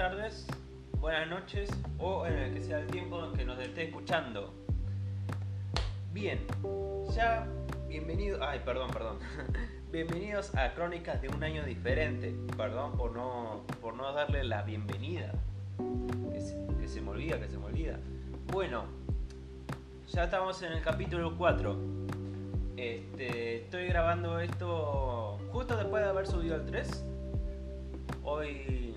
tardes, buenas noches o en el que sea el tiempo en que nos esté escuchando. Bien, ya bienvenido, ay, perdón, perdón. Bienvenidos a Crónicas de un año diferente. Perdón por no por no darle la bienvenida. Que se, que se me olvida, que se me olvida. Bueno, ya estamos en el capítulo 4. Este, estoy grabando esto justo después de haber subido el 3. Hoy,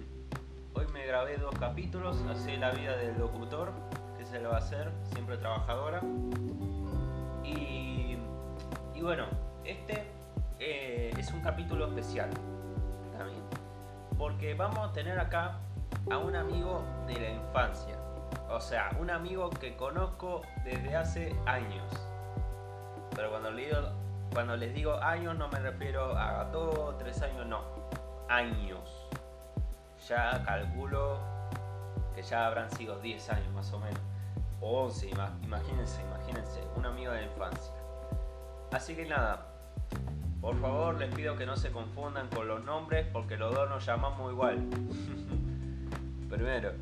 hoy me grabé dos capítulos, así la vida del locutor, que se lo va a hacer, siempre trabajadora. Y, bueno, este eh, es un capítulo especial también, porque vamos a tener acá a un amigo de la infancia, o sea, un amigo que conozco desde hace años. Pero cuando digo, cuando les digo años no me refiero a dos, tres años, no, años ya calculo que ya habrán sido 10 años más o menos, o 11, imagínense, imagínense, un amigo de infancia. Así que nada, por favor les pido que no se confundan con los nombres porque los dos nos llamamos igual. Primero.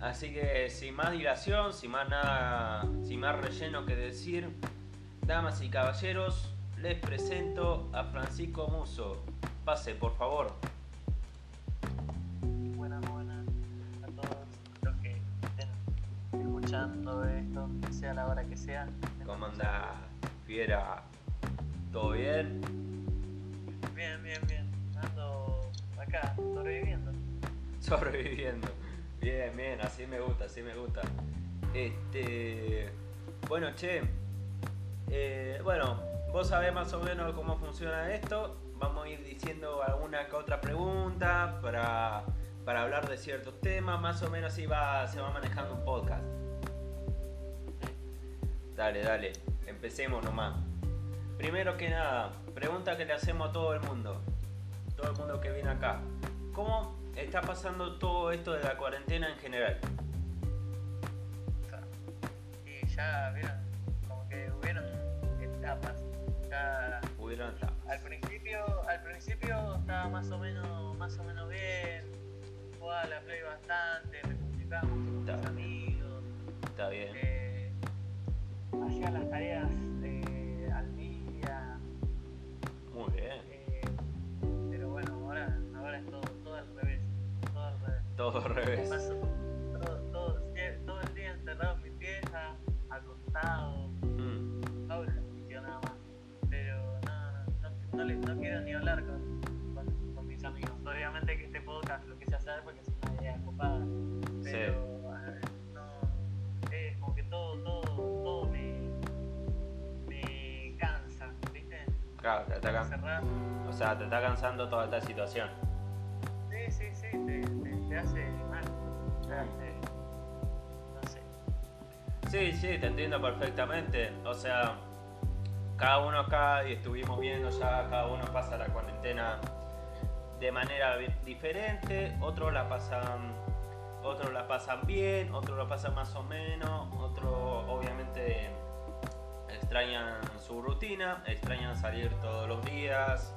Así que sin más dilación, sin más nada, sin más relleno que decir, damas y caballeros, les presento a Francisco Muso. Pase, por favor. Esto, sea la hora que sea. ¿Cómo anda, Fiera? ¿Todo bien? Bien, bien, bien. Ando acá, sobreviviendo. Sobreviviendo. Bien, bien, así me gusta, así me gusta. Este. Bueno, che. Eh, bueno, vos sabés más o menos cómo funciona esto. Vamos a ir diciendo alguna que otra pregunta para, para hablar de ciertos temas. Más o menos así va, se va manejando un podcast. Dale, dale, empecemos nomás. Primero que nada, pregunta que le hacemos a todo el mundo, todo el mundo que viene acá. ¿Cómo está pasando todo esto de la cuarentena en general? Y ya, vieron, como que hubieron etapas. Ya, hubieron etapas. Al principio, al principio estaba más o menos, más o menos bien. Jugaba la play bastante, me comunicaba mucho con mis amigos. Está bien. Eh, hacía las tareas eh, al día. Muy bien. Eh, pero bueno, ahora, ahora es todo, todo al revés. Todo al revés. Todo al revés. Paso, todo, todo, todo, el día encerrado en mi pieza, acostado. Mm. No nada más. Pero no, no, no, no, no quiero ni hablar con, sea, te está cansando toda esta situación. Sí, sí, sí, te, te, hace mal. Te hace. No sé. Sí, sí, te entiendo perfectamente. O sea, cada uno acá, y estuvimos viendo ya, cada uno pasa la cuarentena de manera diferente, otros la pasan otros la pasan bien, otros la pasan más o menos, otros obviamente extrañan su rutina, extrañan salir todos los días,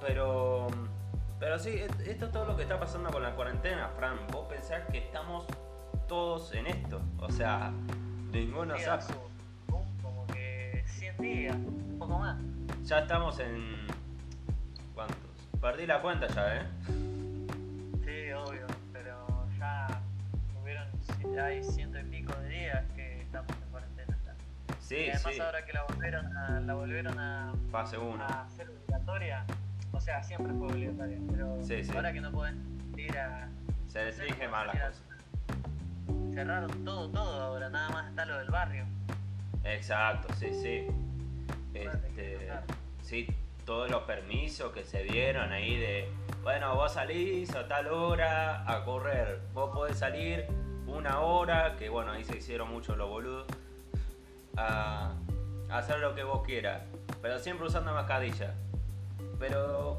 pero, pero sí, esto es todo lo que está pasando con la cuarentena, Fran. Vos pensás que estamos todos en esto, o sea, ninguno sabe. Como que 100 días, un poco más. Ya estamos en... ¿Cuántos? Perdí la cuenta ya, ¿eh? Sí, obvio, pero ya hubieron, ya hay ciento y pico de días que estamos y además ahora que la volvieron a, la volvieron a, Fase 1. a hacer obligatoria, o sea, siempre fue obligatoria, pero ahora que no pueden ir a... Se restringe más las cosas. Cerraron todo, todo ahora, nada más está lo del barrio. Exacto, sí, sí. Este, sí, todos los permisos que se dieron ahí de, bueno, vos salís a tal hora a correr, vos podés salir una hora, que bueno, ahí se hicieron mucho los boludos a, hacer lo que vos quieras, pero siempre usando mascarilla. Pero,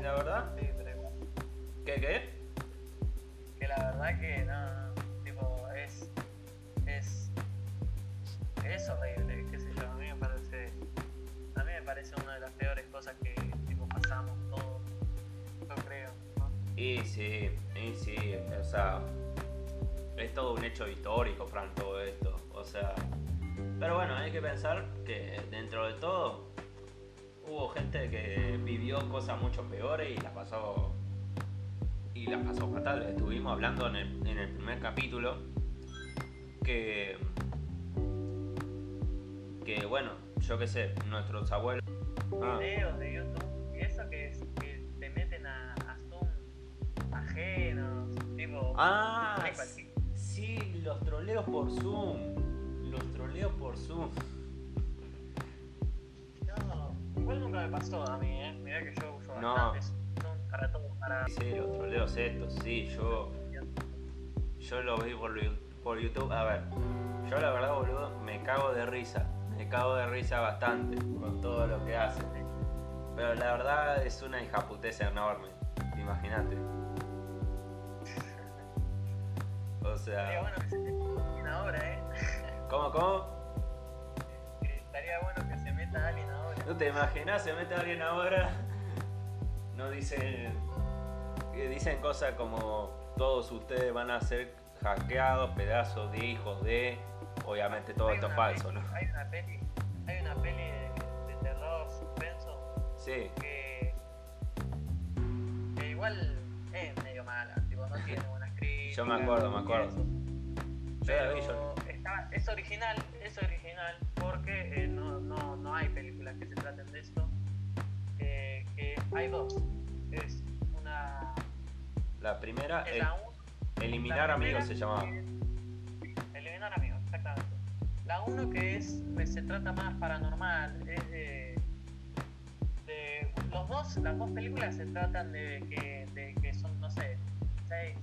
la verdad, sí, pero ¿Qué, qué? Que la verdad que no, tipo, es, es, es horrible, qué sé yo, a mí me parece, a mí me parece una de las peores cosas que tipo, pasamos todos, yo creo, Y sí, y sí, o sea, es todo un hecho histórico, Fran, todo esto. O sea, pero bueno, hay que pensar que dentro de todo hubo gente que vivió cosas mucho peores y la pasó y la pasó fatal. Estuvimos hablando en el, en el primer capítulo que que bueno, yo qué sé, nuestros abuelos ah. videos de YouTube y eso que, que te meten a, a Zoom ajenos, tipo Ah, sí, los troleos por Zoom. Los troleos por Zoom. Igual nunca me pasó a mí, ¿eh? Mirá que yo uso no. bastantes para todo, para... Sí, los troleos estos, sí, yo... Yo lo vi por, por YouTube. A ver, yo la verdad, boludo, me cago de risa. Me cago de risa bastante con todo lo que hace. Pero la verdad es una hijaputeza enorme. Imagínate. O sea... Estaría bueno que se meta ahora, ¿eh? ¿Cómo, cómo? Estaría bueno ¿No te imaginas? Se mete alguien ahora. No dicen. Dicen cosas como todos ustedes van a ser hackeados, pedazos de hijos de. Obviamente todo esto es falso, ¿no? Hay una peli, hay una peli de, terror suspenso. Sí. Que, que, igual es medio mala, tipo, no tiene buenas críticas. Yo me acuerdo, me acuerdo. Yo la vi, yo. Está, es original, es original porque eh, no hay películas que se traten de esto. Eh, que hay dos. Es una. La primera es. eliminar amigos se llamaba. eliminar amigos, exactamente. La uno que es. se trata más paranormal, es de. de los dos, las dos películas se tratan de que, de que son, no sé, seis,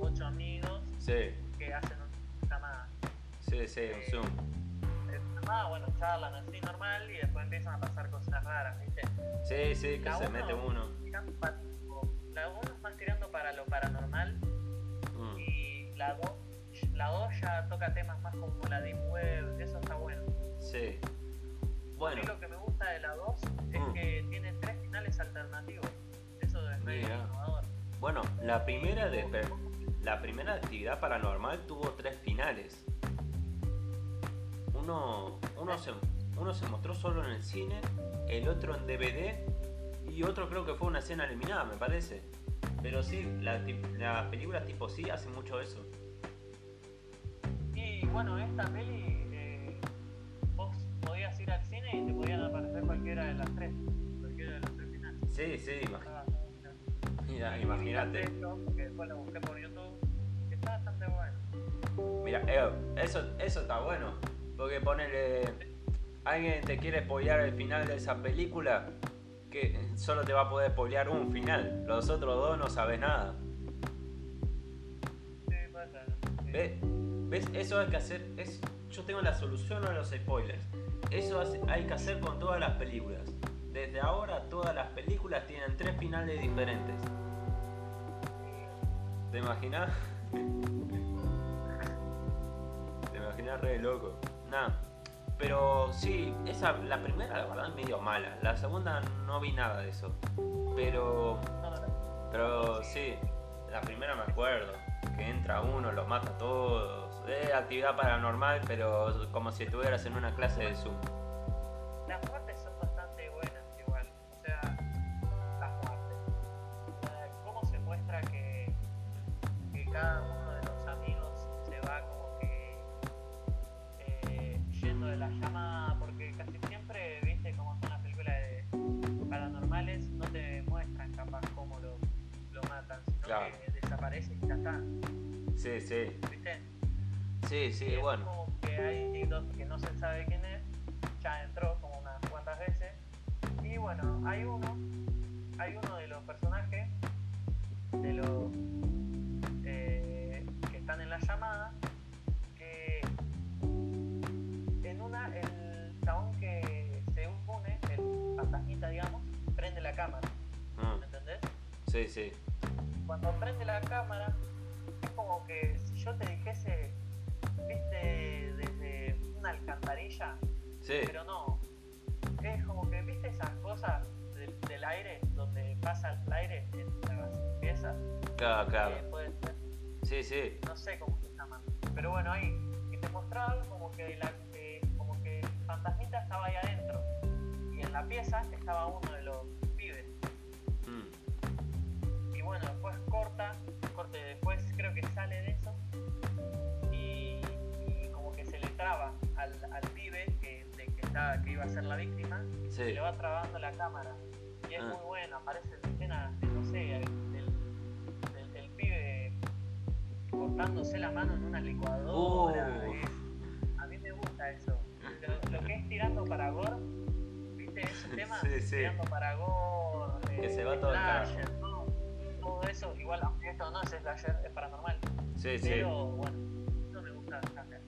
ocho amigos sí. que hacen una llamada. Sí, sí, un Zoom ah, bueno, charlan así normal y después empiezan a pasar cosas raras, ¿viste? Sí, sí, que se mete uno. la uno es más tirando para lo paranormal mm. y la dos la dos ya toca temas más como la deep web, eso está bueno. Sí. Bueno. A mí lo que me gusta de la 2 es mm. que tiene tres finales alternativos. Eso es medio innovador. Bueno, la primera de la primera actividad paranormal tuvo tres finales uno, uno, se, uno se mostró solo en el cine, el otro en DVD y otro creo que fue una escena eliminada, me parece. Pero sí, las la películas tipo sí hacen mucho eso. Y bueno, esta peli, eh, vos podías ir al cine y te podían aparecer cualquiera de las tres, cualquiera de las tres finales. Sí, sí, Mira, imagínate. Que después la busqué por YouTube, que está bastante bueno. Mira, eso, eso está bueno. Porque ponele. Alguien te quiere spoilear el final de esa película. Que solo te va a poder spoilear un final. Los otros dos no sabes nada. Sí, pasa. ¿Ves? ¿Ves? Eso hay que hacer. Es, yo tengo la solución a los spoilers. Eso hay que hacer con todas las películas. Desde ahora todas las películas tienen tres finales diferentes. ¿Te imaginas? ¿Te imaginas re loco? Pero sí, esa, la primera la verdad es medio mala. La segunda no vi nada de eso. Pero. Pero sí, la primera me acuerdo. Que entra uno, los mata a todos. Es actividad paranormal, pero como si estuvieras en una clase de Zoom. Que desaparece y ya está. Sí, sí. ¿Viste? Sí, sí, bueno. Como que hay dos que no se sabe quién es, ya entró como unas cuantas veces. Y bueno, hay uno, hay uno de los personajes, de los eh, que están en la llamada, el chabón que se une, el fantasmita, digamos, prende la cámara. ¿Me entendés? Sí, sí. Cuando prende la cámara, es como que si yo te dijese, viste, desde una alcantarilla, sí. pero no. Es como que, viste esas cosas del, aire, donde pasa el aire en las piezas. Claro, claro. Eh, puede ser. Sí, sí. No sé cómo se llama. Pero bueno, ahí. Y te mostraban como que, la, eh, como que el fantasmita estaba ahí adentro. Y en la pieza estaba uno de los bueno, después corta, corte, después creo que sale de eso. Y, y como que se le traba al, al pibe que, de que, estaba, que iba a ser la víctima. Sí. Se le va trabando la cámara. Y es Ah. muy bueno, aparece la escena, de, no sé, del, del, del pibe cortándose la mano en una licuadora. Es- a mí me gusta eso. Lo, lo que es tirando para gore, ¿viste ese tema? Sí, sí. Tirando para gore, Que se va todo el todo, eso, igual aunque esto no es slasher, es paranormal. Sí, sí. Pero bueno, no me gusta slasher.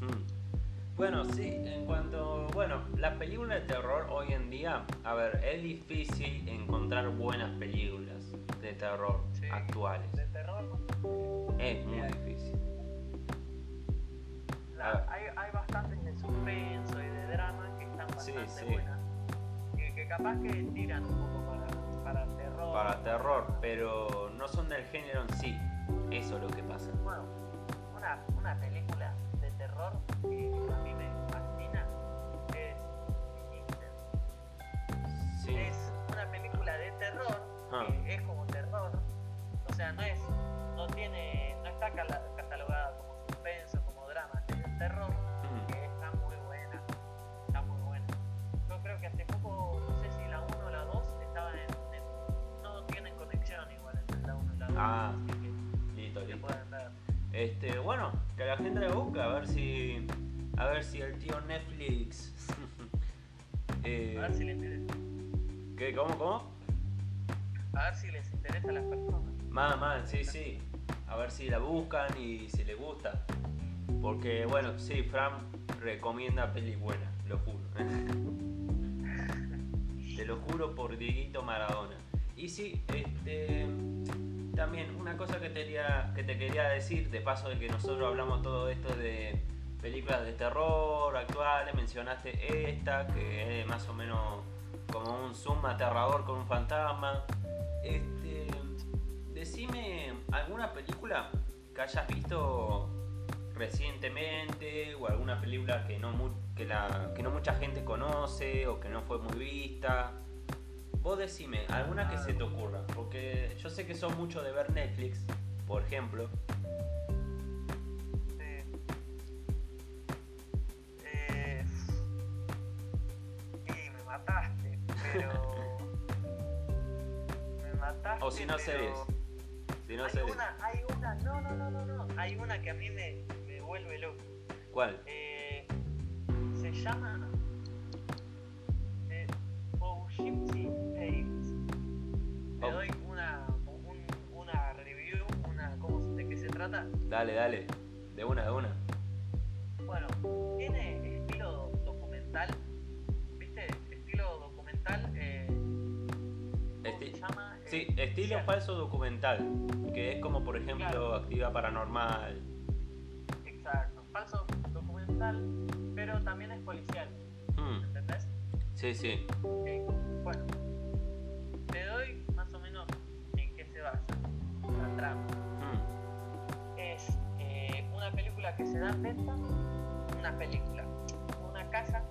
Mm. Bueno, sí, en cuanto. Bueno, las películas de terror hoy en día, a ver, es difícil encontrar buenas películas de terror Sí. actuales. De terror, Es muy Sí. difícil. La- Ah. hay, hay bastantes de suspenso y de drama que están Sí, bastante sí. buenas. Que, que capaz que tiran un poco para, para terror. Para terror, pero no son del género en sí. Eso es lo que pasa. Bueno, una, una película de terror que a mí me fascina es. Sí. Es una película de terror Ah. que es como terror. O sea, no es, no tiene, no está cala- Este, bueno, que la gente le busque a ver si. A ver si el tío Netflix. eh, A ver si les interesa, ¿Qué? ¿Cómo? ¿Cómo? a ver si les interesa a las personas. Mal, mal, sí, sí. A ver si la buscan y si les gusta. Porque, bueno, sí, Fran recomienda pelis buenas, lo juro. Te lo juro por Dieguito Maradona. Y sí, este. También una cosa que te, quería, que te quería decir, de paso de que nosotros hablamos todo esto de películas de terror actuales, mencionaste esta, que es más o menos como un zoom aterrador con un fantasma. Este, decime alguna película que hayas visto recientemente o alguna película que no, que la, que no mucha gente conoce o que no fue muy vista. Vos decime, alguna que se te ocurra, porque yo sé que son mucho de ver Netflix, por ejemplo. Sí. Eh, y me mataste, pero. me mataste. O si no pero series. Si no hay series. una, hay una, no, no, no, no, no. Hay una que a mí me, me vuelve loco. ¿Cuál? Eh, se llama. Te doy una, un- una review, una, ¿cómo, ¿de qué se trata? Dale, dale. De una, de una. Bueno, tiene estilo documental, ¿viste? Estilo documental, eh, ¿cómo Esti- se llama? Eh, Sí, estilo policial. falso documental, que es como por ejemplo Claro. actividad paranormal. Exacto, falso documental, pero también es policial, Mm, ¿entendés? sí, sí. Bueno, te doy trama. Mm, Es eh, una película que se da en venta, una película, una casa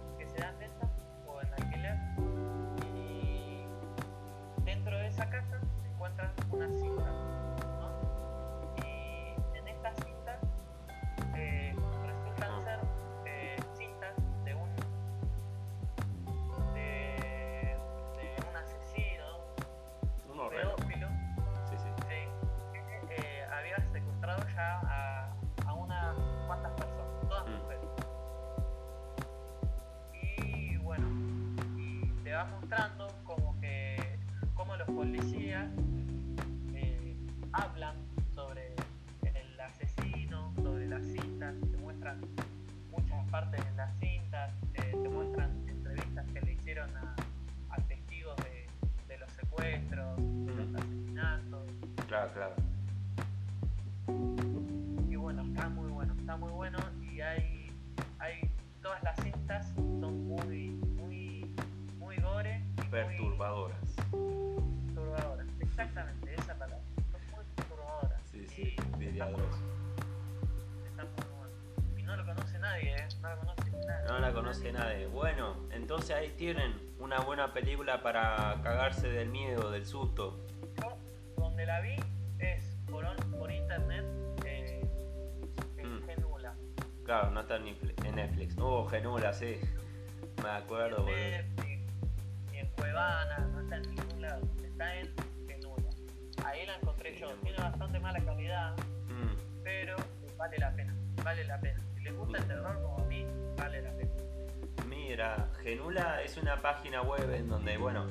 entonces ahí tienen una buena película para cagarse del miedo, del susto. Yo, donde la vi es por, por internet eh, en Mm. Genula. Claro, no está en Netflix-. Oh, Genula, sí. Me acuerdo, En boludo. Netflix, ni en Cuevana, no está en ningún lado. Está en Genula. Ahí la encontré yo. Tiene bastante mala calidad, Mm. pero vale la pena. Vale la pena. Si les gusta el terror como a mí, vale la pena. Mira, Genula es una página web en donde, bueno,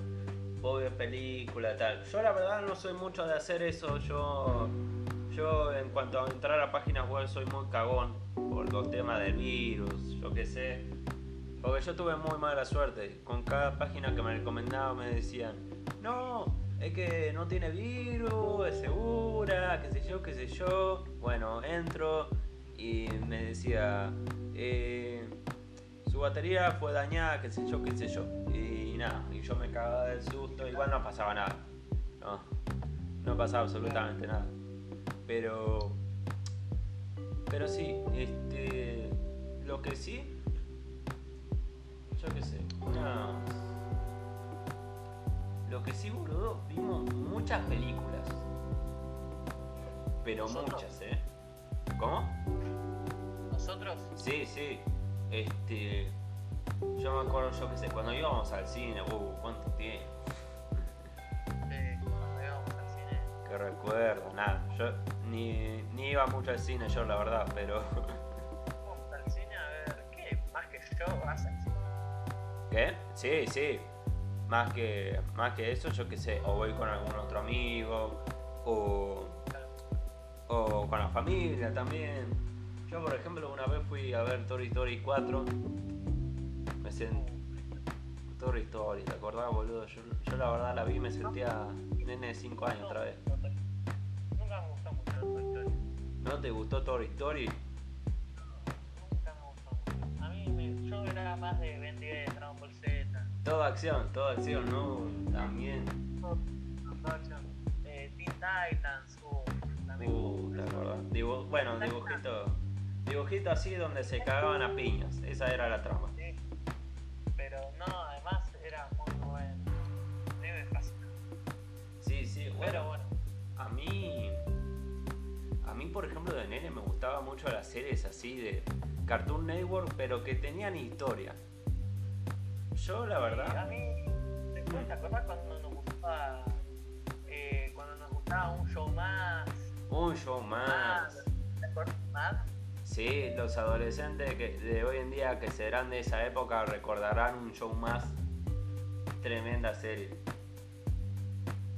vos ves película tal. Yo la verdad no soy mucho de hacer eso. Yo, yo en cuanto a entrar a páginas web soy muy cagón por los temas del virus, yo qué sé. Porque yo tuve muy mala suerte. Con cada página que me recomendaba me decían, no, es que no tiene virus, es segura, qué sé yo, qué sé yo. Bueno, entro y me decía, eh, su batería fue dañada, qué sé yo, qué sé yo. Y nada, y yo me cagaba del susto, igual no pasaba nada. No, no pasaba absolutamente nada. Pero, pero sí, este, lo que sí, yo qué sé, unas... Lo que sí, boludo, vimos muchas películas. Pero ¿Nosotros? muchas, ¿eh? ¿Cómo? Nosotros, Sí, sí. Este. Yo me acuerdo, yo qué sé, cuando íbamos al cine, uh, cuánto tiempo. cuando íbamos al cine, Que recuerdo, nada. Yo ni, ni iba mucho al cine, yo la verdad, pero. íbamos al cine a ver, ¿qué? Más que yo vas al cine. ¿Qué? Sí, sí. Más que, más que eso, yo qué sé, o voy con algún otro amigo, o, o con la familia también. Yo, por ejemplo, una vez fui a ver Toy Story 4. Me sentí. Toy Story, ¿te acordás, boludo? Yo, yo la verdad la vi y me sentía nene de 5 años otra vez. Nunca me gustó mucho Toy Story. ¿No te gustó Toy Story? Nunca me gustó mucho. A mí, me, yo era más de Ben 10, Dragon Ball Z. Toda acción, toda acción, ¿no? También. todo- todo acción. Eh, Teen Titans, uh, también. Uh, la verdad. Dibu- bueno, dibujito. Dibujito así donde se cagaban a piñas. Esa era la trama. Sí. Pero no, además era muy bueno. A mí. Sí, sí, Pero bueno. bueno, A mí. A mí, por ejemplo, de nene me gustaba mucho las series así de Cartoon Network, pero que tenían historia. Yo, la a verdad. mí, después, ¿te acordás cuando nos gustaba, eh, cuando nos gustaba un show más? Un show más. ¿Te acordás más? Sí, los adolescentes que de hoy en día que serán de esa época recordarán un show más. Tremenda serie.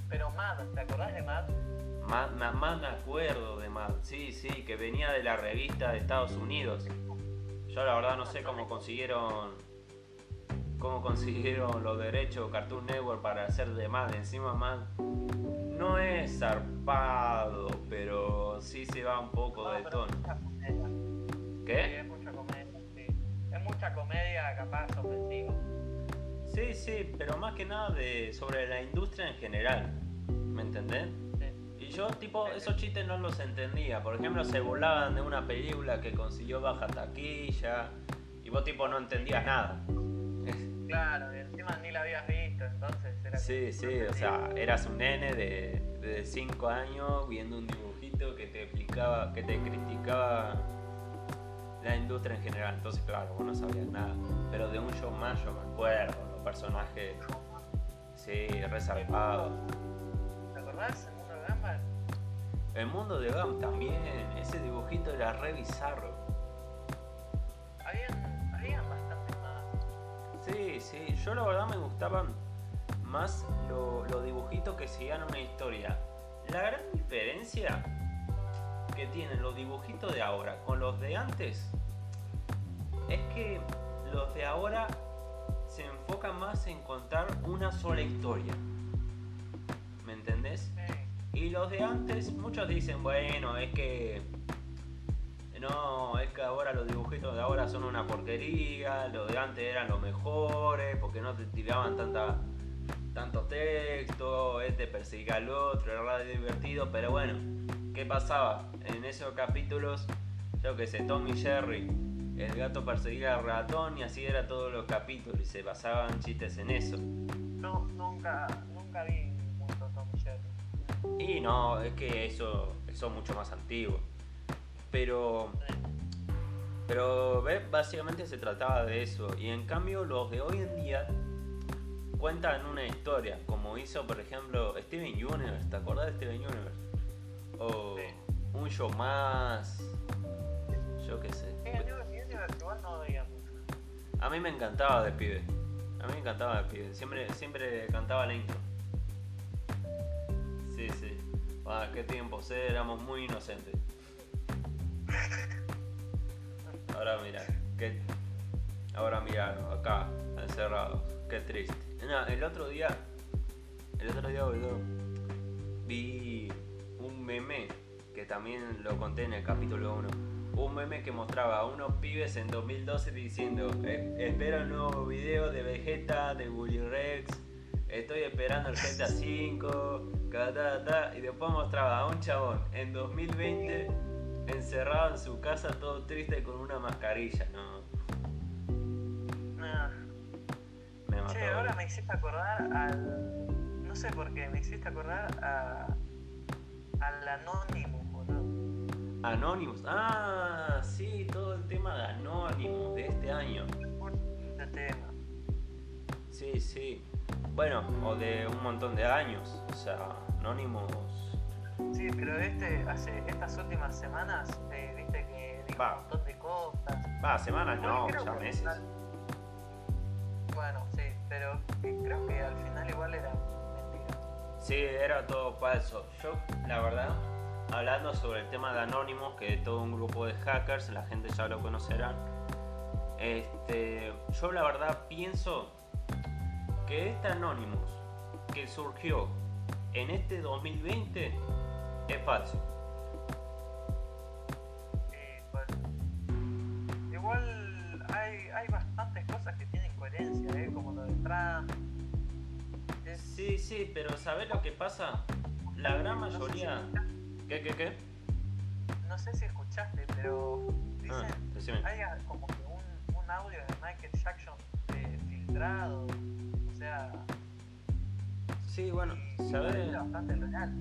Pero Mad, ¿te acordás de Mad? Más, más, más me acuerdo de Mad. Sí, sí, que venía de la revista de Estados Unidos. Yo la verdad no sé cómo consiguieron cómo consiguieron los derechos Cartoon Network para hacer de Mad. Encima Mad no es zarpado, pero sí se va un poco de tono. Comedia. Sí, ¿Qué? es mucha comedia, sí. Es mucha comedia capaz ofensiva. Sí, sí, pero más que nada de sobre la industria en general. ¿Me entendés? Sí. Y yo, tipo, esos chistes no los entendía. Por ejemplo, se burlaban de una película que consiguió baja taquilla. Y vos, tipo, no entendías nada. Claro, y encima ni la habías visto, entonces era Sí, sí, o sea, eras un nene de 5 años viendo un dibujito que te explicaba, que te criticaba la industria en general. Entonces, claro, vos no sabías nada. Pero de un show más yo me acuerdo, los personajes, sí, resarpados. ¿Te acordás? El mundo de Gumball? El mundo de Gam también, ese dibujito era re bizarro. Habían, habían bastante más. Sí, sí, yo la verdad me gustaban más lo- los dibujitos que seguían una historia. La gran diferencia que tienen los dibujitos de ahora con los de antes es que los de ahora se enfocan más en contar una sola historia. ¿Me entendés? Y los de antes, muchos dicen, bueno, es que. No, es que ahora los dibujitos de ahora son una porquería, los de antes eran los mejores, porque no te tiraban tanta, tanto texto, este perseguía al otro, era divertido, pero bueno, ¿qué pasaba? En esos capítulos, yo que sé, Tommy Jerry, el gato perseguía al ratón y así era todos los capítulos y se basaban chistes en eso. No, nunca, nunca vi mucho Tommy Jerry. Y no, es que eso, eso es mucho más antiguo. Pero pero básicamente se trataba de eso. Y en cambio los de hoy en día cuentan una historia, como hizo por ejemplo Steven Universe, ¿te acordás de Steven Universe? O un show más, yo qué sé. A mí me encantaba de pibe. A mí me encantaba de pibe. Siempre, siempre cantaba la intro. Sí, sí. Ah, qué tiempos, eh, éramos muy inocentes. Ahora mira, qué. Ahora mira, acá, encerrados. Qué triste. el otro día. El otro día, boludo. Vi meme que también lo conté en el capítulo 1. Un meme que mostraba a unos pibes en 2012 diciendo: e, Espero un nuevo video de Vegeta, de Willy Rex. Estoy esperando el GTA 5. y después mostraba a un chabón en 2020 encerrado en su casa todo triste con una mascarilla, ¿no? Me mató. Che, ahora me hiciste acordar al. No sé por qué, me hiciste acordar a. al Anonymous, boludo. Anonymous, ah, sí, todo el tema de Anonymous de este año. Este tema. Sí, sí. Bueno, o de un montón de años. O sea, Anonymous Sí, pero este, hace estas últimas semanas, eh, viste que dijo un montón de cosas. Va, semanas no, ya meses. Bueno, sí, pero creo que al final igual era. Sí, era todo falso. Yo, la verdad, hablando sobre el tema de Anonymous, que es todo un grupo de hackers, la gente ya lo conocerá. Este, yo la verdad pienso que este Anonymous que surgió en este 2020 es falso. igual hay, hay bastantes cosas que tienen coherencia, ¿eh? como lo de Trump. Sí, sí, pero ¿sabes lo que pasa? La gran mayoría... ¿Qué, qué, qué? No sé si escuchaste, pero dicen, ah, hay como que un, un, audio de Michael Jackson eh, filtrado, o sea... Sí, bueno, ¿sabes? bastante real.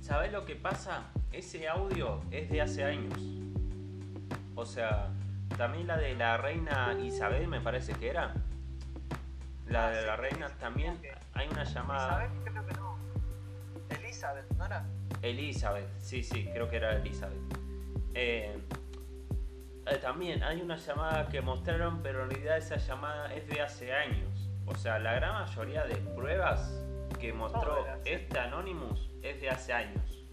¿Sabes lo que pasa? Ese audio es de hace años. O sea, también la de la reina Isabel me parece que era. La de la reina también hay una llamada. Isabel creo que no. Elizabeth, ¿no era? Elizabeth, sí, sí, creo que era Elizabeth. Eh, eh, también hay una llamada que mostraron, pero en realidad esa llamada es de hace años. O sea, la gran mayoría de pruebas que mostró este Anonymous es de hace años.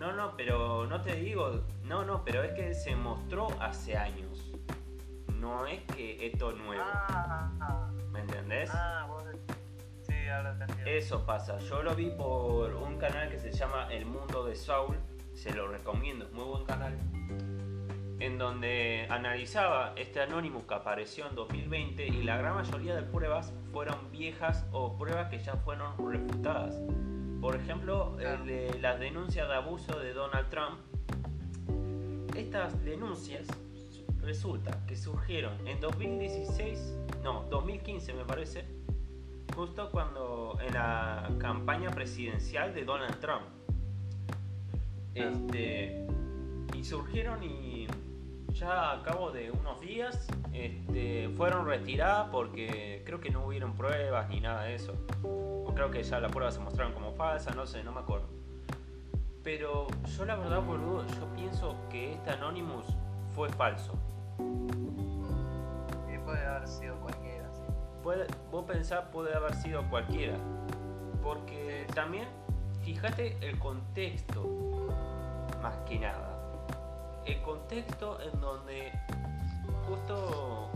No, no, pero no te digo, no, no, pero es que se mostró hace años. No es que esto es nuevo. Ah, ¿Me entendés? Ah, sí, ahora te Eso pasa. Yo lo vi por un canal que se llama El Mundo de Saul. Se lo recomiendo, es muy buen canal en donde analizaba este Anonymous que apareció en 2020 y la gran mayoría de pruebas fueron viejas o pruebas que ya fueron refutadas. Por ejemplo, las denuncias de abuso de Donald Trump. Estas denuncias resulta que surgieron en 2016, no, 2015 me parece, justo cuando en la campaña presidencial de Donald Trump. Este, y surgieron y ya a cabo de unos días este, fueron retiradas porque creo que no hubieron pruebas ni nada de eso. O creo que ya las pruebas se mostraron como falsas, no sé, no me acuerdo. Pero yo la verdad, boludo, yo pienso que este Anonymous fue falso. Y puede haber sido cualquiera, sí. Puede, vos pensás puede haber sido cualquiera. Porque también, fíjate el contexto, más que nada el contexto en donde justo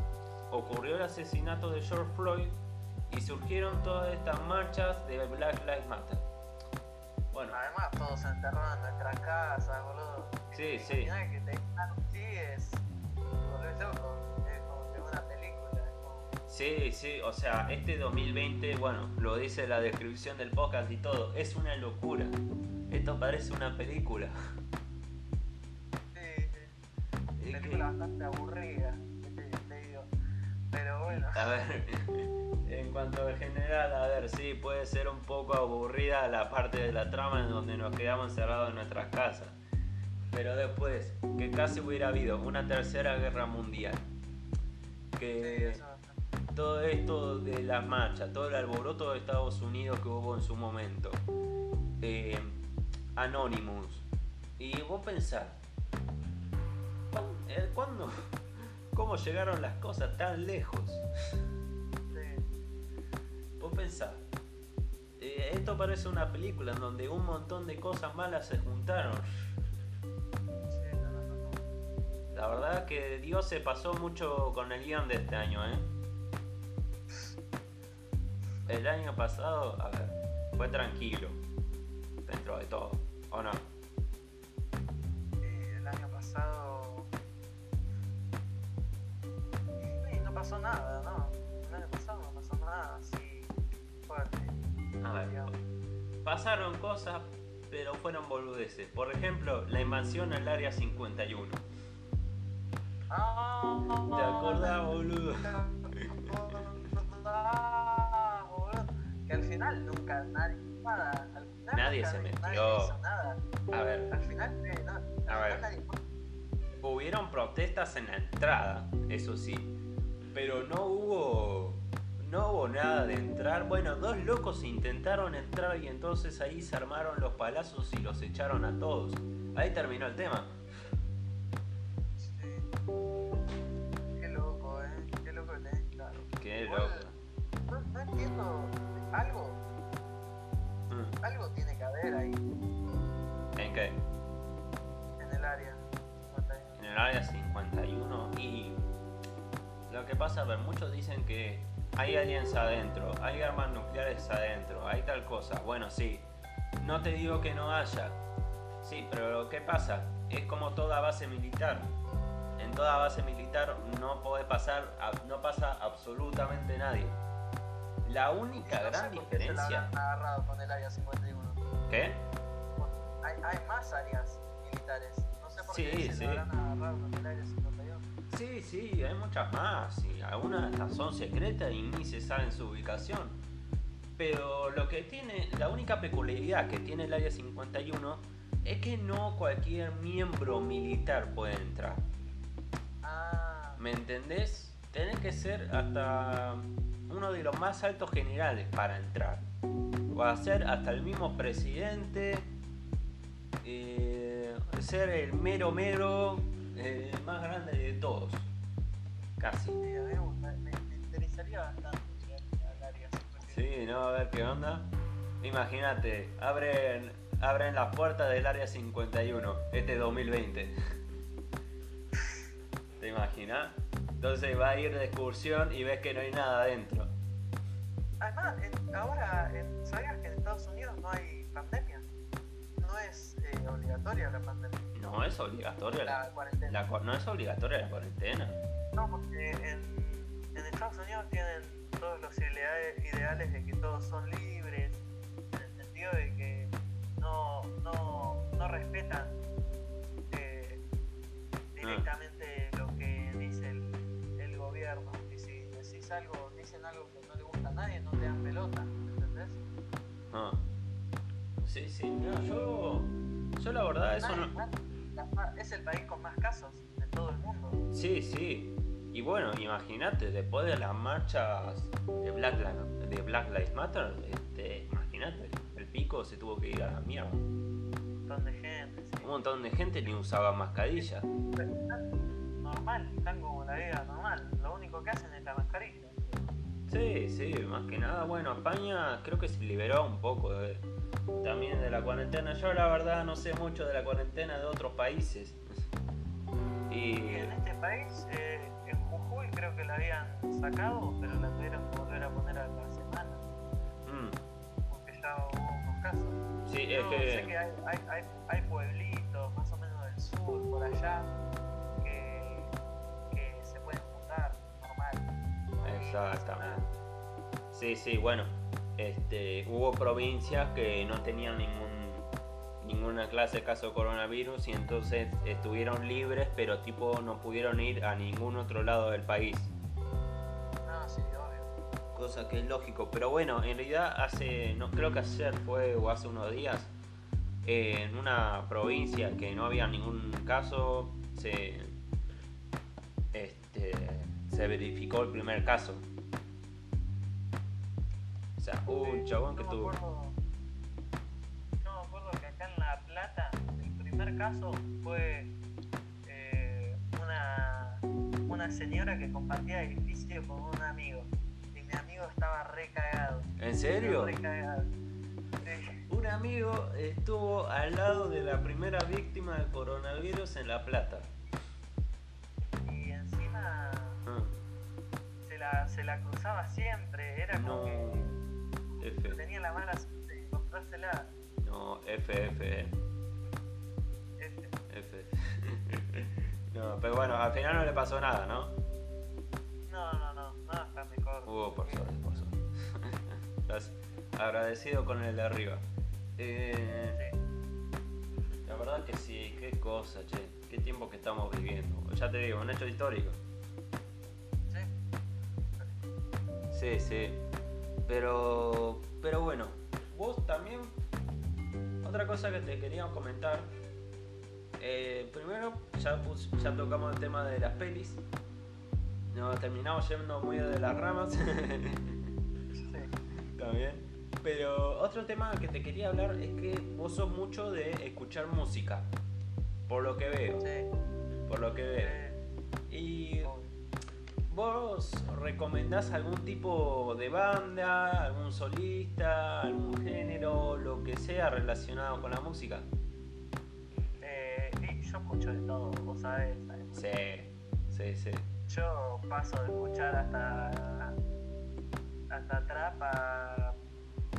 ocurrió el asesinato de George Floyd y surgieron todas estas marchas de Black Lives Matter. Bueno. Además, todos enterrados en nuestra casa, boludo. Sí, sí. que te es. O sea, este 2020, bueno, lo dice la descripción del podcast y todo, es una locura. Esto parece una película. Sí, sí. Película bastante aburrida, te, digo. Pero bueno. A ver, en cuanto a general, a ver, sí, puede ser un poco aburrida la parte de la trama en donde nos quedamos encerrados en nuestras casas. Pero después, que casi hubiera habido una tercera guerra mundial. Que todo esto de las marchas, todo el alboroto de Estados Unidos que hubo en su momento. Eh, Anonymous. Y vos pensás, eh, ¿cuándo? ¿Cómo llegaron las cosas tan lejos? Vos pensás, eh, esto parece una película en donde un montón de cosas malas se juntaron. La verdad que Dios se pasó mucho con el guion de este año, ¿eh? El año pasado, a ver, fue tranquilo, dentro de todo, ¿o no? el año pasado... no pasó nada, ¿no? El año pasado no pasó nada así fuerte. A ver, pasaron cosas, pero fueron boludeces. Por ejemplo, la invasión al área 51 ¿Te acordás, boludo? Que al final nunca nadie nada. Al final nadie se metió. nada. A ver. Al final, eh, no, a ver. Nadie... Hubieron protestas en la entrada, eso sí. Pero no hubo. No hubo nada de entrar. Bueno, dos locos intentaron entrar y entonces ahí se armaron los palazos y los echaron a todos. Ahí terminó el tema. No, entiendo. Algo. Mm. Algo tiene que haber ahí. ¿En qué? En el área 51. En el área 51. Y lo que pasa, a ver, muchos dicen que hay alianza adentro, hay armas nucleares adentro, hay tal cosa. Bueno, sí. No te digo que no haya. Sí, pero ¿qué pasa? Es como toda base militar toda base militar no puede pasar, no pasa absolutamente nadie. La única gran diferencia. agarrado con el área 51. ¿Qué? Hay, hay, más áreas militares. No sé por qué se sí. agarrado con el área 51. Sí, sí, hay muchas más. Y algunas son secretas y ni se sabe su ubicación. Pero lo que tiene, la única peculiaridad que tiene el área 51 es que no cualquier miembro militar puede entrar. ¿Me entendés? Tenés que ser hasta uno de los más altos generales para entrar. Va a ser hasta el mismo presidente, eh, ser el mero mero, el más grande de todos. Casi. Sí, me, interesaría bastante Sí, ¿no? A ver qué onda. Imagínate, abren, abren las puertas del área 51, este 2020. ¿Te imaginas? Entonces va a ir de excursión y ves que no hay nada adentro. Además, ahora, ¿sabías que en Estados Unidos no hay pandemia? No es eh, obligatoria la pandemia. No es obligatoria la, cuarentena. no es obligatoria la cuarentena. No, porque en, en Estados Unidos tienen todos los ideales de que todos son libres, en el sentido de que no, no, no respetan eh, directamente algo, dicen algo que no le gusta a nadie, no te dan pelota, ¿entendés? Ah. Sí, sí, no, yo, yo la verdad eso no... Es el país con más casos de todo el mundo. Sí, sí. Y bueno, imagínate, después de las marchas de Black, de Black Lives Matter, este, imagínate, el pico se tuvo que ir a la mierda. Un montón de gente, Un montón de gente ni usaba mascarilla. Normal, están como la vida normal. Lo único que hacen es la mascarilla. Sí, sí, más que nada, bueno, España creo que se liberó un poco también de la cuarentena. Yo la verdad no sé mucho de la cuarentena de otros países. Y en este país, eh, en Jujuy creo que la habían sacado, pero la tuvieron que volver a poner a la semana. Mm. Porque ya hubo unos casos. Sí, es que... sé que hay, hay, hay, pueblitos más o menos del sur, por allá, Exactamente. Sí, sí, bueno, este, hubo provincias que no tenían ningún ninguna clase de caso de coronavirus y entonces estuvieron libres, pero tipo no pudieron ir a ningún otro lado del país. Ah, sí, obvio. Cosa que es lógico, pero bueno, en realidad hace, no creo que ayer fue o hace unos días, en una provincia que no había ningún caso, se, este, se verificó el primer caso. O sea, un chabón que tuvo... No me acuerdo que acá en La Plata el primer caso fue eh, una, una señora que compartía edificio con un amigo. Y mi amigo estaba re cagado. ¿En serio? Re cagado un amigo estuvo al lado de la primera víctima del coronavirus en La Plata. Y encima la, se, la, cruzaba siempre, era como que tenía la mala suerte de encontrársela. No, F, F. F. F. no, pero bueno, al final no le pasó nada, ¿no? No, no, no, no, está mejor. Uh, por suerte, por suerte. agradecido con el de arriba. Eh, la verdad que sí, qué cosa, che, qué tiempo que estamos viviendo. Ya te digo, un hecho histórico. Sí. Sí, Pero, pero bueno, vos también, otra cosa que te quería comentar. Eh, primero, ya, ya tocamos el tema de las pelis. Nos terminamos yendo muy de las ramas. sí. También. Pero otro tema que te quería hablar es que vos sos mucho de escuchar música. Por lo que veo. Sí. Por lo que veo. Y vos recomendás algún tipo de banda, algún solista, algún género, lo que sea relacionado con la música. Eh, yo escucho de todo, vos sabés. Sí, sí, sí. Yo paso de escuchar hasta hasta trap a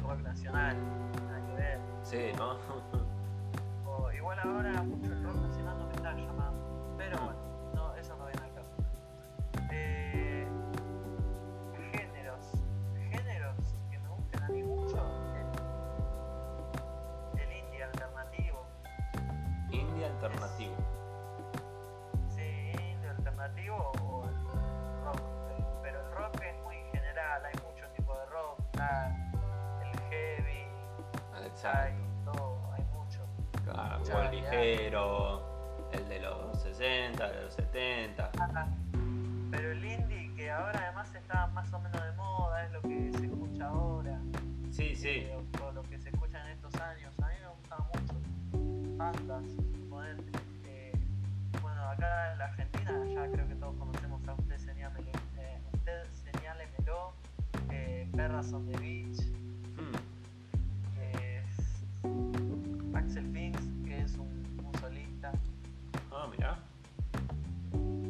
rock nacional, nada que ver. Sí, ¿no? o, igual ahora mucho el rock nacional no me está llamando, pero bueno, alternativo o el rock, pero el rock es muy general, hay muchos tipos de rock. Ah, hay todo, hay mucho. Claro, ligero, el de los 60, de los 70. Pero el indie, que ahora además está más o menos de moda, es lo que se escucha ahora. Sí, sí. Eh, o, lo que se escucha en estos años. A mí me gustan mucho. Bandas, eh, bueno, acá en la Argentina ya creo que todos conocemos a Usted Señálemelo, eh, Usted Señálemelo, eh, Perras on the Beach. Axel Finks, que es un, solista. Ah, mira.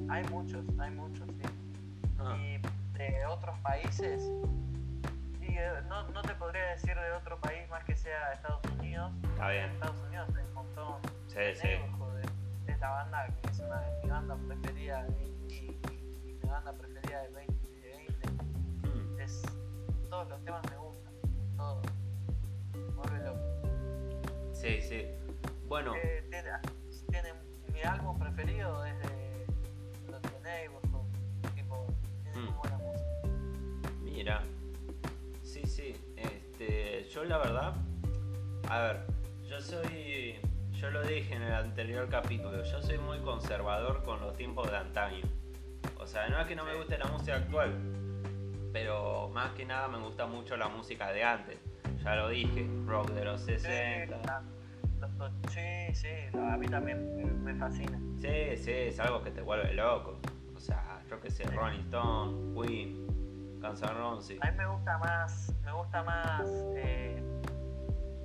Hay muchos, hay muchos, sí. Ah. Y de otros países, y eh, no, no, te podría decir de otro país más que sea Estados Unidos. Está bien. En Estados Unidos hay un montón. Sí, sí. Esta banda que es una de mi banda preferida y, y, mi banda preferida del 2020. Mm. Es, todos los temas me gustan, todos. Mueve loco. Sí, sí. Bueno. Eh, tiene, mi álbum preferido es de los Neighborhood. Tipo, tiene muy buena música. Mira. Sí, sí. Este, yo la verdad. A ver, yo soy. Yo lo dije en el anterior capítulo. Yo soy muy conservador con los tiempos de antaño. O sea, no es que no me guste la música actual. Pero más que nada me gusta mucho la música de antes ya lo dije, rock de los 60. Sí, sí, a mí también me fascina. Sí, sí, es algo que te vuelve loco. O sea, yo que sé, Ronnie Stone, Queen, Guns N' Roses. A mí me gusta más, me gusta más, eh,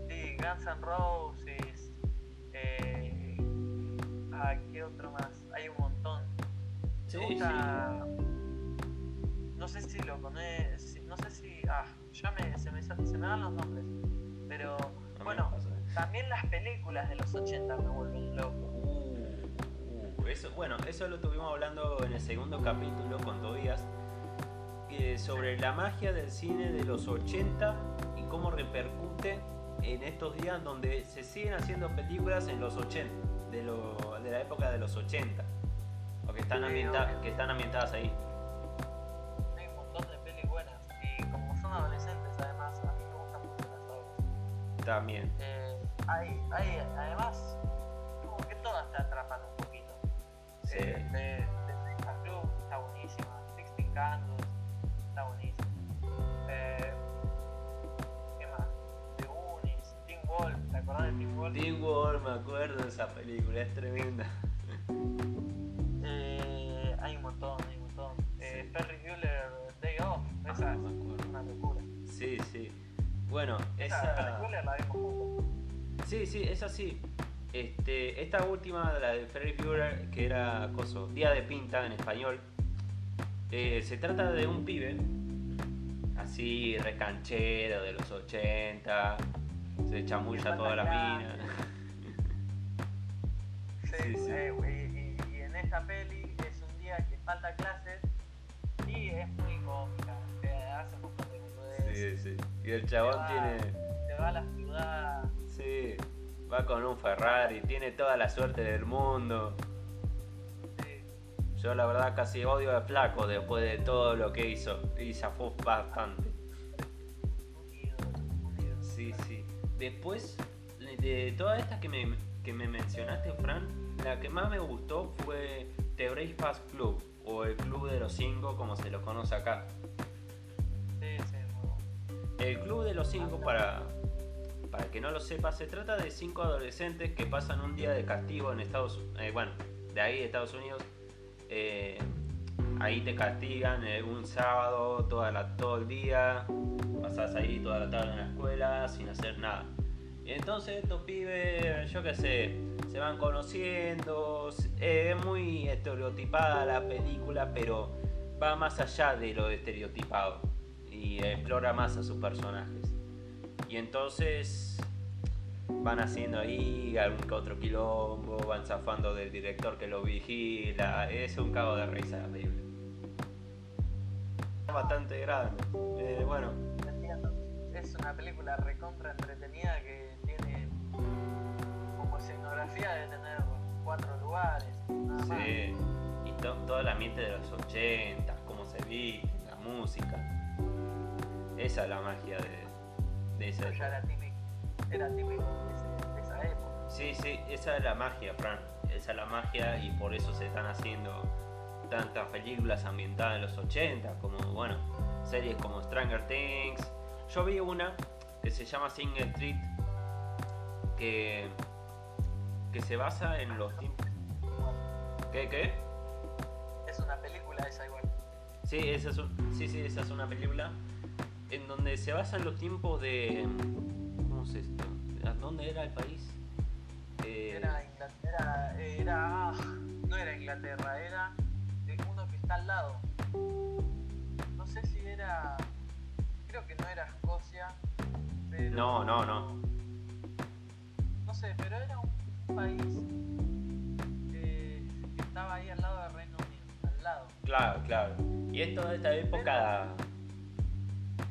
sí, Guns N' Roses, eh, ah, ¿qué otro más? Hay un montón. Sí, gusta, sí. No sé si lo conoces, no sé si, ah, ya me, se, me, se me dan los nombres, pero bueno, también las películas de los 80 me vuelven loco. Uh, uh, eso, bueno, eso lo estuvimos hablando en el segundo capítulo con Tobias. sobre la magia del cine de los 80 y cómo repercute en estos días donde se siguen haciendo películas en los 80, de, de la época de los 80, o que están, que están ambientadas ahí. Hay un montón de pelis buenas y como son adolescentes además, a mí me gustan mucho las. También. Eh, hay, hay, además, como que todas te atrapan un poquito. Sí. Eh, de, de, Club está buenísima, Sixteen Candles Teen Wolf? Me acuerdo de esa película, es tremenda. Eh, hay un montón, hay un montón. Eh, Ferry Bueller, Day Off, esa Ah, es me acuerdo. una locura. Sí, sí. Bueno, Esa, esa... Bueller la vimos juntos. Sí, sí, es así. Este, esta última, la de Ferry Bueller, que era coso, Día de Pinta en español, eh, se trata de un pibe, así recanchero de los 80, se chamulla toda la mina. Sí, Sí, eh, y, en esta peli es un día que falta clases y es muy cómica. Te hace un montón de boludeces. Sí, sí. Y el chabón va. tiene, Te va a la ciudad. sí, va con un Ferrari, tiene toda la suerte del mundo. sí. Yo la verdad casi odio a Flaco después de todo lo que hizo. Y zafó bastante. Después, de todas estas que me, que me mencionaste, Fran, la que más me gustó fue The Breakfast Club, o el Club de los Cinco, como se lo conoce acá. Sí, sí. El Club de los Cinco, para, para el que no lo sepa, se trata de cinco adolescentes que pasan un día de castigo en Estados Unidos, bueno, de ahí de Estados Unidos. eh, ahí te castigan eh, un sábado toda la, todo el día, pasás ahí toda la tarde en la escuela sin hacer nada. Y entonces estos pibes, yo qué sé, se van conociendo, eh, es muy estereotipada la película, pero va más allá de lo estereotipado y explora más a sus personajes. Y entonces van haciendo ahí algún que otro quilombo, van zafando del director que lo vigila, es un cago de risa la. Bastante grande. Eh, bueno, Entiendo. Es una película recontra entretenida que tiene como escenografía de tener cuatro lugares. Nada más. sí. Y to- todo el ambiente de los 80, cómo se viste, la música. Esa es la magia de, de esa ya era típico, era típico de, ese- de esa época. Sí, sí, esa es la magia, Fran. Esa es la magia y por eso se están haciendo tantas películas ambientadas en los 80, como, bueno, series como Stranger Things. Yo vi una que se llama Single Street, que, que se basa en los tiempos... ¿Qué, qué? Es una película esa igual. Sí, esa es, un- sí, sí, esa es una película en donde se basa en los tiempos de... ¿Cómo es esto? ¿A ¿Dónde era el país? Eh, Era Inglaterra, era. No era Inglaterra, era está al lado. No sé si era. Creo que no era Escocia, pero. No, no, no. No sé, pero era un país eh, que estaba ahí al lado del Reino Unido, al lado. Claro, claro. Y es toda esta época.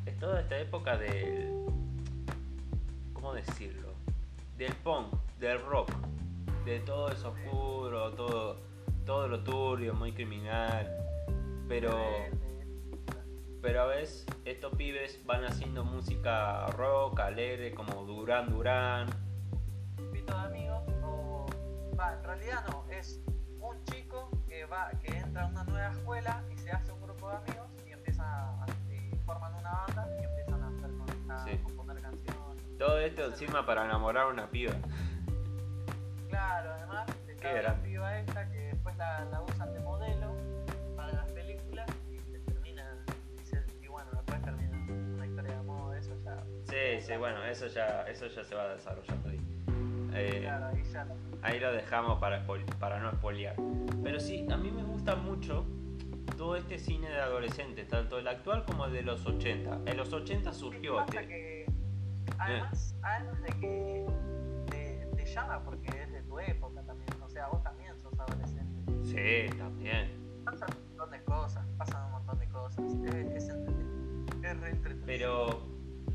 Es toda esta época del. ¿Cómo decirlo? Del punk, del rock. De todo eso oscuro, todo, todo lo turbio, muy criminal. Pero. Pero a veces estos pibes van haciendo música rock, alegre, como Duran Duran. grupito de amigos o va, en realidad no, es un chico que va, que entra a una nueva escuela y se hace un grupo de amigos y empiezan a, y forman una banda y empiezan a hacer con- a Sí. componer canciones. Todo esto encima para enamorar a una piba. Claro, además Qué la grande. piba esta que la, la usan de modelo para las películas y se termina y, se- y bueno después termina una historia de amor, eso ya. Sí, sí, bueno, eso ya, eso ya se va desarrollando ahí. Eh, Claro, ahí ya Ahí lo dejamos para, para no spoilear. Pero sí, a mí me gusta mucho todo este cine de adolescentes, tanto el actual como el de los 80. En los 80 surgió este. que, además, además de que te, te llama porque es de tu época también, Sí, también. Pasan un montón de cosas, pasan un montón de cosas. Es, es, Pero,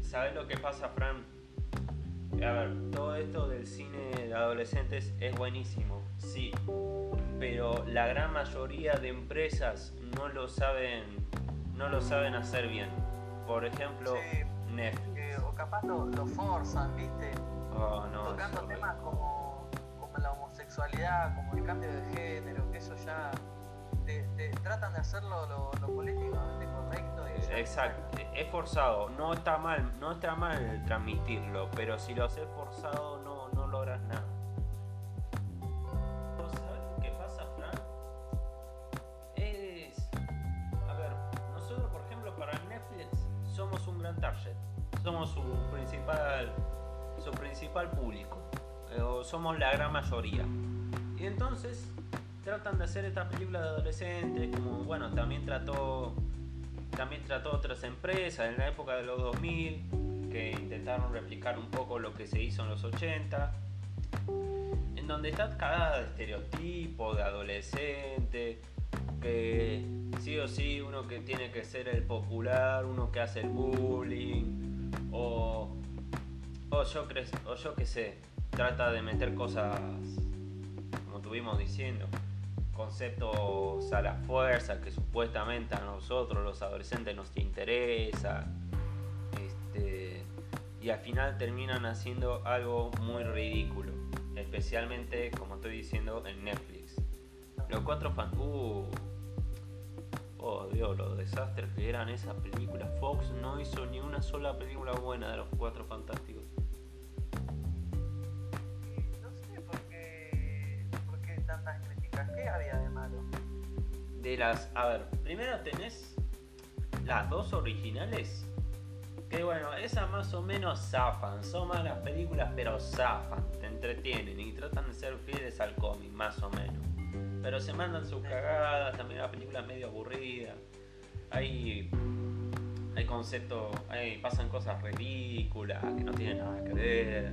¿sabes lo que pasa, Fran? A ver, todo esto del cine de adolescentes es buenísimo, sí, pero la gran mayoría de empresas no lo saben, no lo saben hacer bien. Por ejemplo, Netflix. o capaz lo, forzan, ¿viste? Oh, Tocando temas como, como la homosexualidad, como el cambio de género, que eso ya tratan de hacerlo lo, políticamente correcto. Exacto, es forzado, no está mal, no está mal transmitirlo, pero si lo haces forzado no, no logras nada. ¿Sabes qué pasa, Fran? Es. A ver, nosotros por ejemplo para Netflix somos un gran target, somos su principal, su principal público, o somos la gran mayoría. Y entonces tratan de hacer esta película de adolescentes, como bueno, también trató también trató otras empresas en la época de los 2000 que intentaron replicar un poco lo que se hizo en los 80 en donde está cada estereotipo de adolescente que sí o sí uno que tiene que ser el popular, uno que hace el bullying o, o yo, o yo que sé, trata de meter cosas como estuvimos diciendo conceptos a la fuerza que supuestamente a nosotros los adolescentes nos interesa este, y al final terminan haciendo algo muy ridículo especialmente como estoy diciendo en Netflix. Los cuatro fan uh, oh Dios los desastres que eran esas películas. Fox no hizo ni una sola película buena de los cuatro fantásticos de las. A ver, primero tenés las dos originales. Que bueno, esas más o menos zafan. Son malas películas, pero zafan. Te entretienen y tratan de ser fieles al cómic, más o menos. Pero se mandan sus cagadas. También la película es medio aburrida. Hay. Hay conceptos. Pasan cosas ridículas que no tienen nada que ver.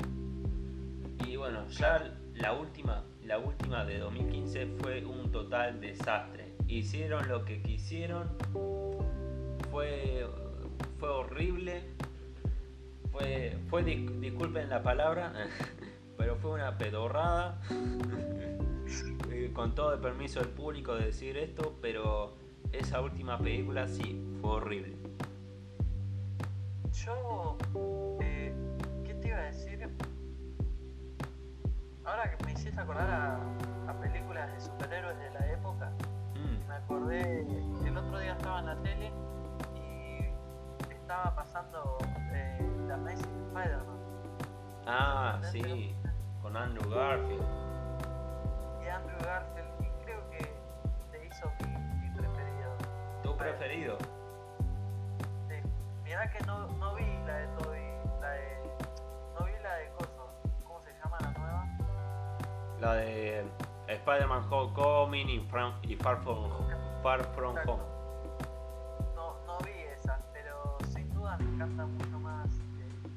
Y bueno, ya la última, la última de 2015 fue un total desastre hicieron lo que quisieron, fue, fue horrible, fue, fue disculpen la palabra, pero fue una pedorrada, con todo el permiso del público de decir esto, pero esa última película sí fue horrible. Yo, eh, ¿qué te iba a decir? Ahora que me hiciste acordar a, a películas de superhéroes de la época, me acordé, el otro día estaba en la tele y estaba pasando eh, la Amazing Spider-Man. Ah, sí, con Andrew Garfield. Y Andrew Garfield, y creo que te hizo mi, preferido. ¿Tu preferido? Sí. Mirá que no, no vi la de Toby, La de Spider-Man Homecoming y, y Far From, Far From Home. No, no vi esa, pero sin duda me encanta mucho más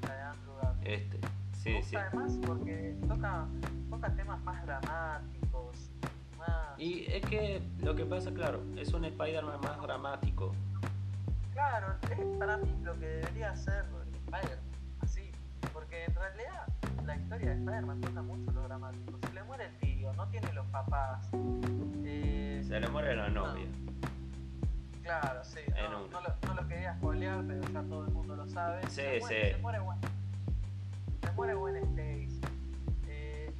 la de Andrew Garfield. Este, sí, sí. Además porque toca, toca temas más dramáticos. Más... Y es que lo que pasa, claro, es un Spider-Man más dramático. Claro, es para mí lo que debería ser Spider-Man, así. Porque en realidad la historia de Spider-Man toca mucho lo dramático. Se le muere el tío, no tiene los papás. Eh, se le muere la novia. Claro, sí. No, lo, no, lo, quería spoilear, pero ya todo el mundo lo sabe. Sí, se sí. se muere Gwen. Se muere Gwen Stacy. Eh,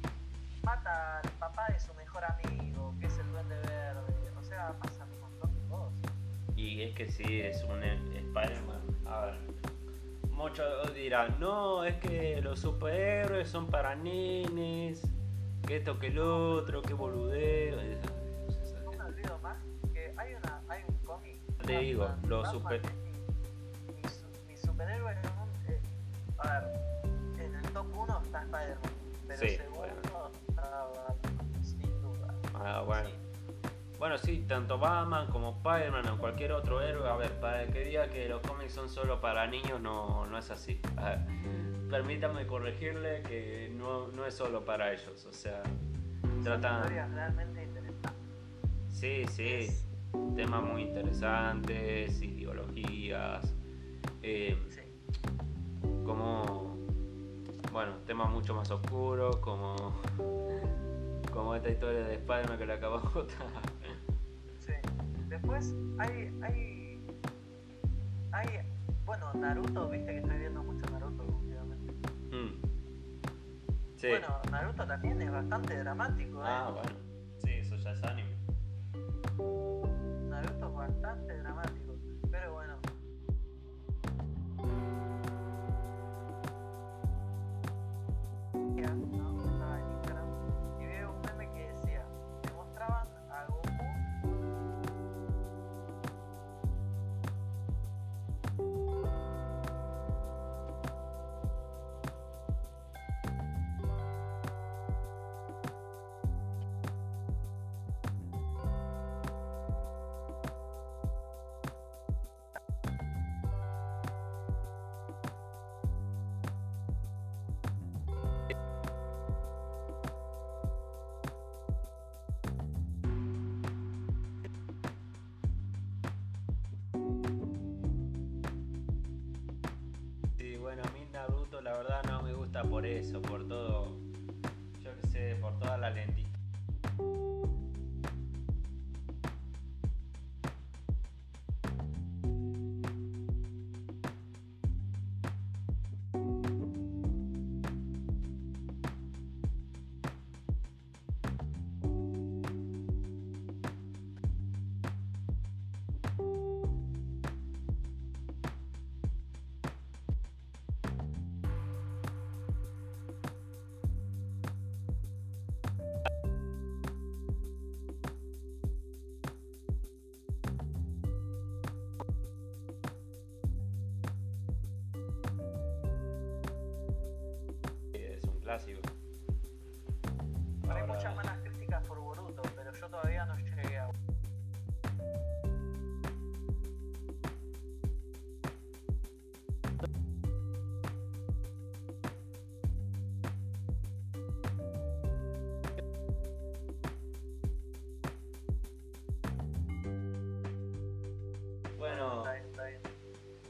mata al papá de su mejor amigo, que es el Duende Verde. O sea, pasa un montón de cosas. Y es que sí, es un Spider-Man. A ver muchos dirán, no, es que los superhéroes son para nenes, que esto, que el otro, que boludeo. No más que hay, una, hay un cómic. Te digo, los super... Mi, superhéroe es un... Eh, a ver, en el top 1 está Spider-Man, pero sí, segundo bueno. está sin duda. Ah, bueno. Bueno, sí, tanto Batman como Spider-Man o cualquier otro héroe. A ver, para el que diga que los cómics son solo para niños, no, no es así. permítame corregirle que no, no, es solo para ellos. O sea, tratan. realmente interesantes. Sí, sí. temas muy interesantes, ideologías, eh, como, bueno, temas mucho más oscuros, como, como esta historia de Spider-Man que le acabó de Sí. Después hay, hay, hay, bueno, Naruto, viste que estoy viendo mucho Naruto últimamente. Mm. Bueno, Naruto también es bastante dramático. ¿eh? Ah, bueno. Sí, eso ya es anime. Naruto es bastante dramático. Pero bueno.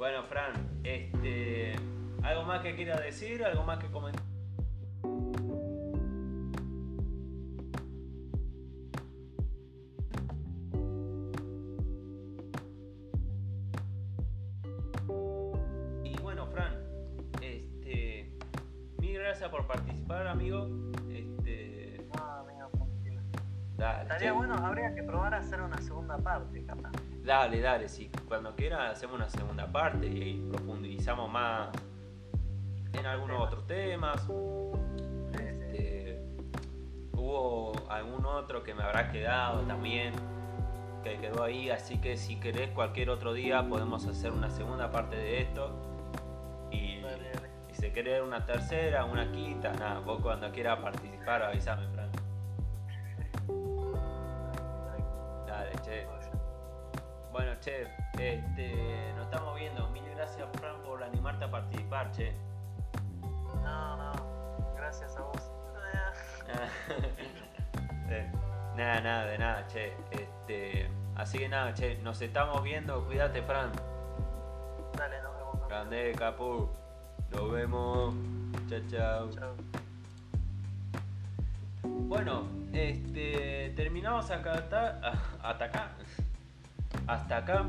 Bueno, Fran, este, ¿algo más que quiera decir? ¿Algo más que comentar? Hacemos una segunda parte y profundizamos más en algunos otros temas. Este, hubo algún otro que me habrá quedado también, que quedó ahí, así que si querés cualquier otro día podemos hacer una segunda parte de esto querer una tercera, una quinta, nada, vos cuando quieras participar avísame, Fran. Dale, che. Bueno, che, este, nos estamos viendo. Mil gracias, Fran, por animarte a participar, che. No, no, gracias a vos. Eh, nada, nada, de nada, che. Este, así que nada, che, nos estamos viendo. Cuídate, Fran. Dale, nos vemos. Grande, capu. Nos vemos. Chao, chao. Bueno, este, terminamos acá hasta acá. Hasta acá.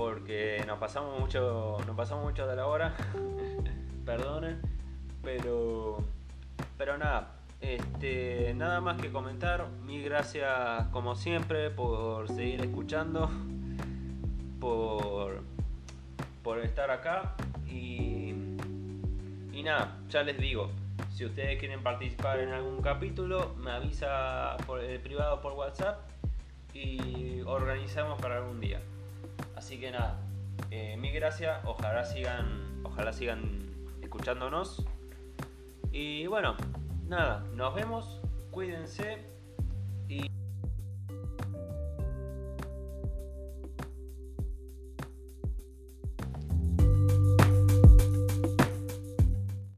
Porque nos pasamos mucho. Nos pasamos mucho de la hora. Perdonen. Pero. Pero nada. Este, nada más que comentar. Mil gracias como siempre por seguir escuchando. Por. Por estar acá. Y, y nada, ya les digo, si ustedes quieren participar en algún capítulo, me avisa por el privado por WhatsApp y organizamos para algún día. Así que nada, eh, mil ojalá sigan, ojalá sigan escuchándonos. Y bueno, nada, nos vemos, cuídense y...